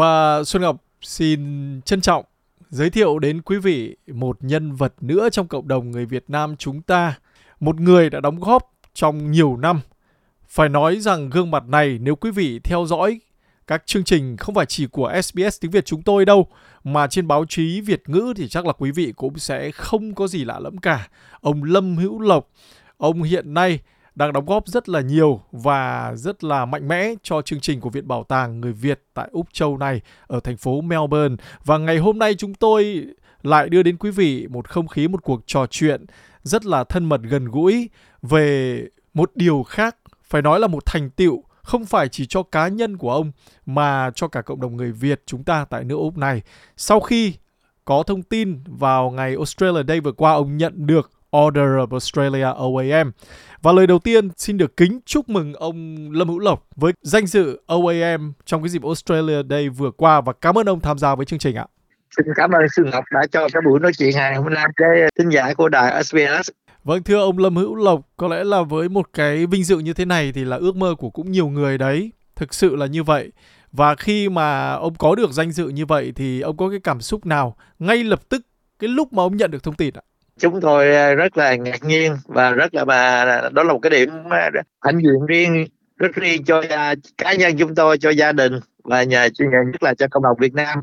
Và Xuân Ngọc xin trân trọng giới thiệu đến quý vị một nhân vật nữa trong cộng đồng người Việt Nam chúng ta. Một người đã đóng góp trong nhiều năm. Phải nói rằng gương mặt này nếu quý vị theo dõi các chương trình không phải chỉ của SBS tiếng Việt chúng tôi đâu mà trên báo chí Việt ngữ thì chắc là quý vị cũng sẽ không có gì lạ lẫm cả. Ông Lâm Hữu Lộc, ông hiện nay đang đóng góp rất là nhiều và rất là mạnh mẽ cho chương trình của Viện Bảo tàng Người Việt tại Úc Châu này ở thành phố Melbourne. Và ngày hôm nay chúng tôi lại đưa đến quý vị một không khí, một cuộc trò chuyện rất là thân mật gần gũi về một điều khác, phải nói là một thành tựu không phải chỉ cho cá nhân của ông mà cho cả cộng đồng người Việt chúng ta tại nước Úc này. Sau khi có thông tin vào ngày Australia Day vừa qua ông nhận được Order of Australia OAM. Và lời đầu tiên xin được kính chúc mừng ông Lâm Hữu Lộc với danh dự OAM trong cái dịp Australia Day vừa qua và cảm ơn ông tham gia với chương trình ạ. Xin cảm ơn Sư Ngọc đã cho cái buổi nói chuyện ngày hôm nay với thính giả của đài SBS. Vâng thưa ông Lâm Hữu Lộc, có lẽ là với một cái vinh dự như thế này thì là ước mơ của cũng nhiều người đấy. Thực sự là như vậy. Và khi mà ông có được danh dự như vậy thì ông có cái cảm xúc nào ngay lập tức cái lúc mà ông nhận được thông tin ạ? Chúng tôi ờ, rất là ngạc nhiên và rất là mà đó là một cái điểm ờ, hạnh diện riêng rất riêng cho uh, cá nhân chúng tôi cho gia đình và nhà nhất là cho cộng đồng Việt Nam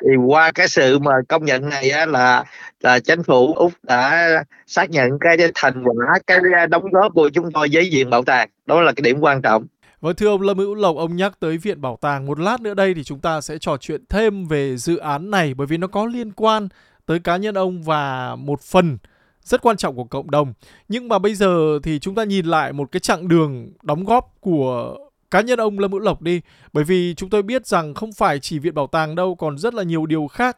thì qua cái sự mà công nhận này á, là là chính phủ úc đã xác nhận cái thành quả cái đóng góp của chúng tôi với viện bảo tàng đó là cái điểm quan trọng Vâng thưa ông Lâm Hữu Lộc, ông nhắc tới Viện Bảo tàng. Một lát nữa đây thì chúng ta sẽ trò chuyện thêm về dự án này bởi vì nó có liên quan tới cá nhân ông và một phần rất quan trọng của cộng đồng. Nhưng mà bây giờ thì chúng ta nhìn lại một cái chặng đường đóng góp của cá nhân ông Lâm Hữu Lộc đi. Bởi vì chúng tôi biết rằng không phải chỉ Viện Bảo tàng đâu, còn rất là nhiều điều khác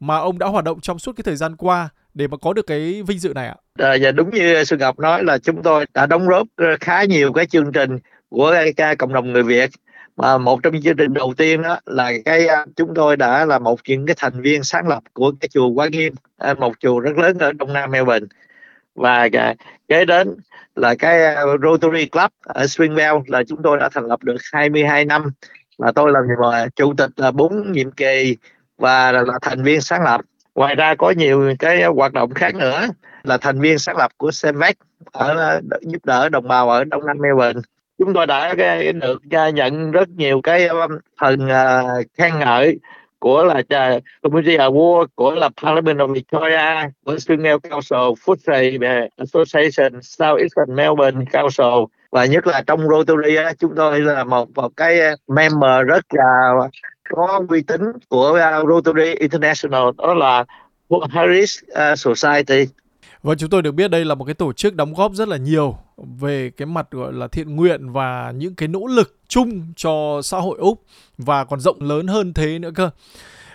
mà ông đã hoạt động trong suốt cái thời gian qua để mà có được cái vinh dự này ạ? À, và đúng như Xuân Ngọc nói là chúng tôi đã đóng góp khá nhiều cái chương trình của cái cộng đồng người Việt mà một trong những chương trình đầu tiên đó là cái à, chúng tôi đã là một những cái thành viên sáng lập của cái chùa Quán Nghiêm à, một chùa rất lớn ở đông nam Melbourne. Và à, kế đến là cái Rotary Club ở Springvale là chúng tôi đã thành lập được 22 năm. Là tôi làm là chủ tịch là bốn nhiệm kỳ và là, là thành viên sáng lập. Ngoài ra có nhiều cái hoạt động khác nữa là thành viên sáng lập của Semvec ở giúp đỡ đồng bào ở đông nam Melbourne chúng tôi đã được nhận rất nhiều cái um, phần à, khen ngợi của là Community Award của là Parliament of Victoria, của Sunil Council Food Trade Association South Eastern Melbourne Council và nhất là trong Rotary chúng tôi là một một cái member rất là có uy tín của à, Rotary International, đó là Harris à, Society. Và chúng tôi được biết đây là một cái tổ chức đóng góp rất là nhiều về cái mặt gọi là thiện nguyện và những cái nỗ lực chung cho xã hội Úc và còn rộng lớn hơn thế nữa cơ.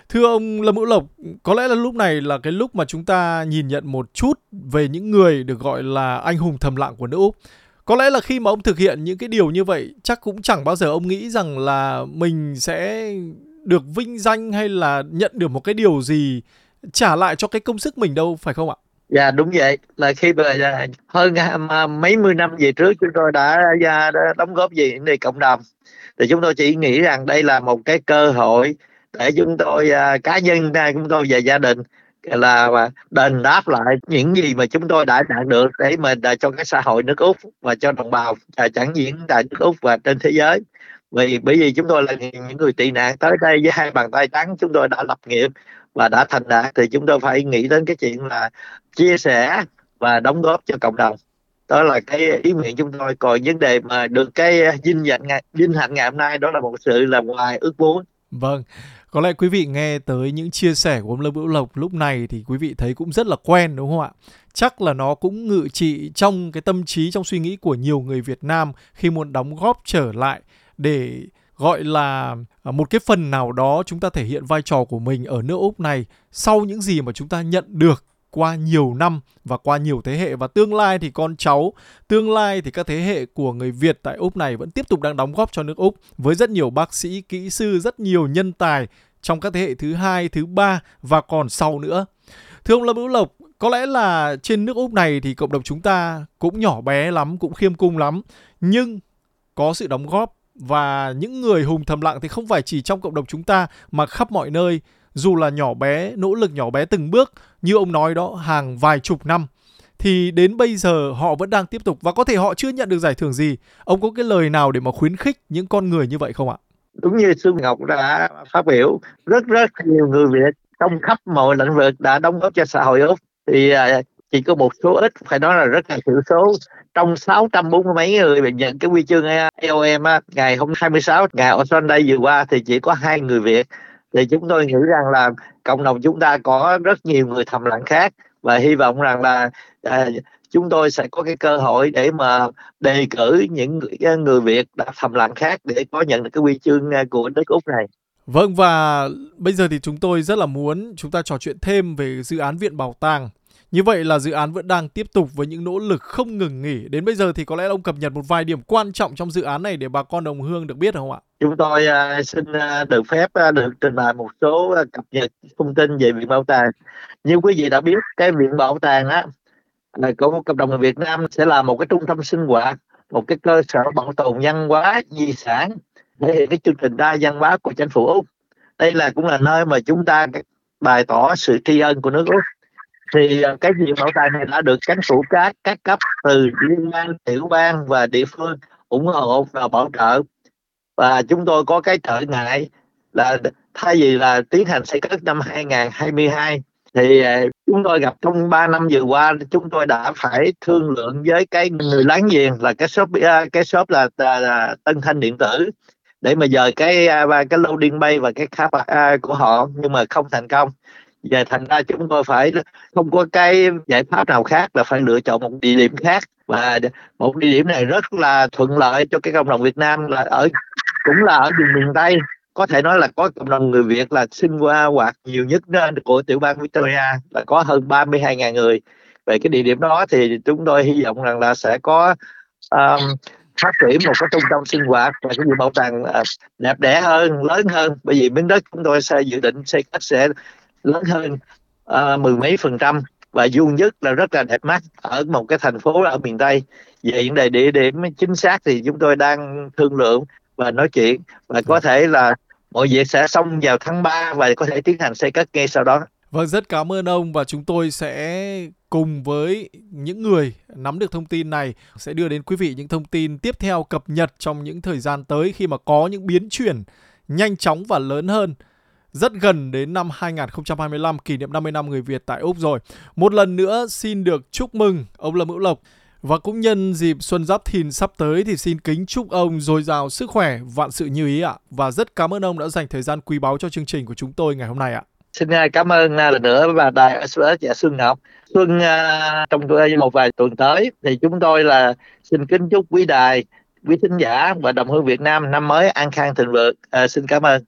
Thưa ông Lâm Hữu Lộc, có lẽ là lúc này là cái lúc mà chúng ta nhìn nhận một chút về những người được gọi là anh hùng thầm lặng của nước Úc. Có lẽ là khi mà ông thực hiện những cái điều như vậy, chắc cũng chẳng bao giờ ông nghĩ rằng là mình sẽ được vinh danh hay là nhận được một cái điều gì trả lại cho cái công sức mình đâu, phải không ạ? Dạ đúng vậy. Là khi mà à, hơn à, mấy mươi năm về trước chúng tôi đã, dạ, đã đóng góp gì để cộng đồng. Thì chúng tôi chỉ nghĩ rằng đây là một cái cơ hội để chúng tôi à, cá nhân chúng tôi và gia đình là à, đền đáp lại những gì mà chúng tôi đã đạt được để mà cho cái xã hội nước úc và cho đồng bào à, chẳng diễn tại nước úc và trên thế giới. Vì bởi vì chúng tôi là những người tị nạn tới đây với hai bàn tay trắng chúng tôi đã lập nghiệp và đã thành đạt thì chúng tôi phải nghĩ đến cái chuyện là chia sẻ và đóng góp cho cộng đồng. Đó là cái ý nguyện chúng tôi. Còn vấn đề mà được cái vinh hạnh ngày vinh hạnh ngày hôm nay đó là một sự là ngoài ước muốn. Vâng. Có lẽ quý vị nghe tới những chia sẻ của ông Lâm Hữu Lộc lúc này thì quý vị thấy cũng rất là quen đúng không ạ? Chắc là nó cũng ngự trị trong cái tâm trí, trong suy nghĩ của nhiều người Việt Nam khi muốn đóng góp trở lại để gọi là à, một cái phần nào đó chúng ta thể hiện vai trò của mình ở nước Úc này sau những gì mà chúng ta nhận được qua nhiều năm và qua nhiều thế hệ và tương lai thì con cháu, tương lai thì các thế hệ của người Việt tại Úc này vẫn tiếp tục đang đóng góp cho nước Úc với rất nhiều bác sĩ, kỹ sư, rất nhiều nhân tài trong các thế hệ thứ hai, thứ ba và còn sau nữa. Thưa ông Lâm Hữu Lộc, có lẽ là trên nước Úc này thì cộng đồng chúng ta cũng nhỏ bé lắm, cũng khiêm cung lắm, nhưng có sự đóng góp và những người hùng thầm lặng thì không phải chỉ trong cộng đồng chúng ta, mà khắp mọi nơi. Dù là nhỏ bé, nỗ lực nhỏ bé từng bước, như ông nói đó, hàng vài chục năm, thì đến bây giờ họ vẫn đang tiếp tục và có thể họ chưa nhận được giải thưởng gì. Ông có cái lời nào để mà khuyến khích những con người như vậy không ạ? Đúng như Xuân Ngọc đã phát biểu, rất rất nhiều người Việt trong khắp mọi lĩnh vực đã đóng góp cho xã hội Úc. Thì à, chỉ có một số ít phải nói là rất là thiểu số trong 640 mấy người bị nhận cái huy chương IOM á, ngày hôm 26 ngày ở Sunday vừa qua thì chỉ có hai người Việt thì chúng tôi nghĩ rằng là cộng đồng chúng ta có rất nhiều người thầm lặng khác và hy vọng rằng là à, chúng tôi sẽ có cái cơ hội để mà đề cử những người, người Việt đã thầm lặng khác để có nhận được cái huy chương à, của đất Úc này. Vâng và bây giờ thì chúng tôi rất là muốn chúng ta trò chuyện thêm về dự án Viện Bảo tàng. Như vậy là dự án vẫn đang tiếp tục với những nỗ lực không ngừng nghỉ. Đến bây giờ thì có lẽ ông cập nhật một vài điểm quan trọng trong dự án này để bà con đồng hương được biết không ạ? Chúng tôi uh, xin uh, được phép uh, được trình bày một số uh, cập nhật thông tin về Viện Bảo tàng. Như quý vị đã biết, cái Viện Bảo tàng á là của cộng đồng người Việt Nam sẽ là một cái trung tâm sinh hoạt, một cái cơ sở bảo tồn văn hóa, di sản thể hiện cái chương trình đa văn hóa của chính phủ Úc. Đây là cũng là nơi mà chúng ta bày tỏ sự tri ân của nước Úc thì à, cái viện bảo tàng này đã được chính phủ các các cấp từ liên bang tiểu bang và địa phương ủng hộ và bảo trợ. Và chúng tôi có cái trở ngại là thay vì là tiến hành xây cất năm 2022 thì à, chúng tôi gặp trong 3 năm vừa qua chúng tôi đã phải thương lượng với cái người láng giềng là cái shop à, cái shop là, là, là Tân Thanh điện tử để mà dời cái cái loading bay và cái cap của họ nhưng mà không thành công và thành ra chúng tôi phải không có cái giải pháp nào khác là phải lựa chọn một địa điểm khác. Và một địa điểm này rất là thuận lợi cho cái cộng đồng Việt Nam là ở cũng là ở vùng miền Tây. Có thể nói là có cộng đồng người Việt là sinh qua hoạt nhiều nhất của tiểu bang Victoria là có hơn 32.000 người. Về cái địa điểm đó thì chúng tôi hy vọng rằng là sẽ có um, phát triển một cái trung tâm sinh hoạt và cái bảo tàng à, đẹp đẽ hơn lớn hơn. Bởi vì miếng đất chúng tôi sẽ dự định xây cách sẽ lớn hơn uh, mười mấy phần trăm. Và duy nhất là rất là đẹp mắt ở một cái thành phố ở miền Tây. Về những đề địa điểm chính xác thì chúng tôi đang thương lượng và nói chuyện. Và có thể là mọi việc sẽ xong vào tháng 3 và có thể tiến hành xây cất ngay sau đó. Vâng, rất cảm ơn ông và chúng tôi sẽ cùng với những người nắm được thông tin này sẽ đưa đến quý vị những thông tin tiếp theo cập nhật trong những thời gian tới khi mà có những biến chuyển nhanh chóng và lớn hơn rất gần đến năm 2025 kỷ niệm 50 năm người Việt tại Úc rồi. Một lần nữa xin được chúc mừng ông Lâm Hữu Lộc và cũng nhân dịp Xuân Giáp Thìn sắp tới thì xin kính chúc ông dồi dào sức khỏe, vạn sự như ý ạ. Và rất cảm ơn ông đã dành thời gian quý báu cho chương trình của chúng tôi ngày hôm nay ạ. Xin à, cảm ơn à, lần nữa bà Đài SBS và Xuân Ngọc. Xuân à, trong một vài tuần tới thì chúng tôi là xin kính chúc quý đài, quý thính giả và đồng hương Việt Nam năm mới an khang thịnh vượng. À, xin cảm ơn.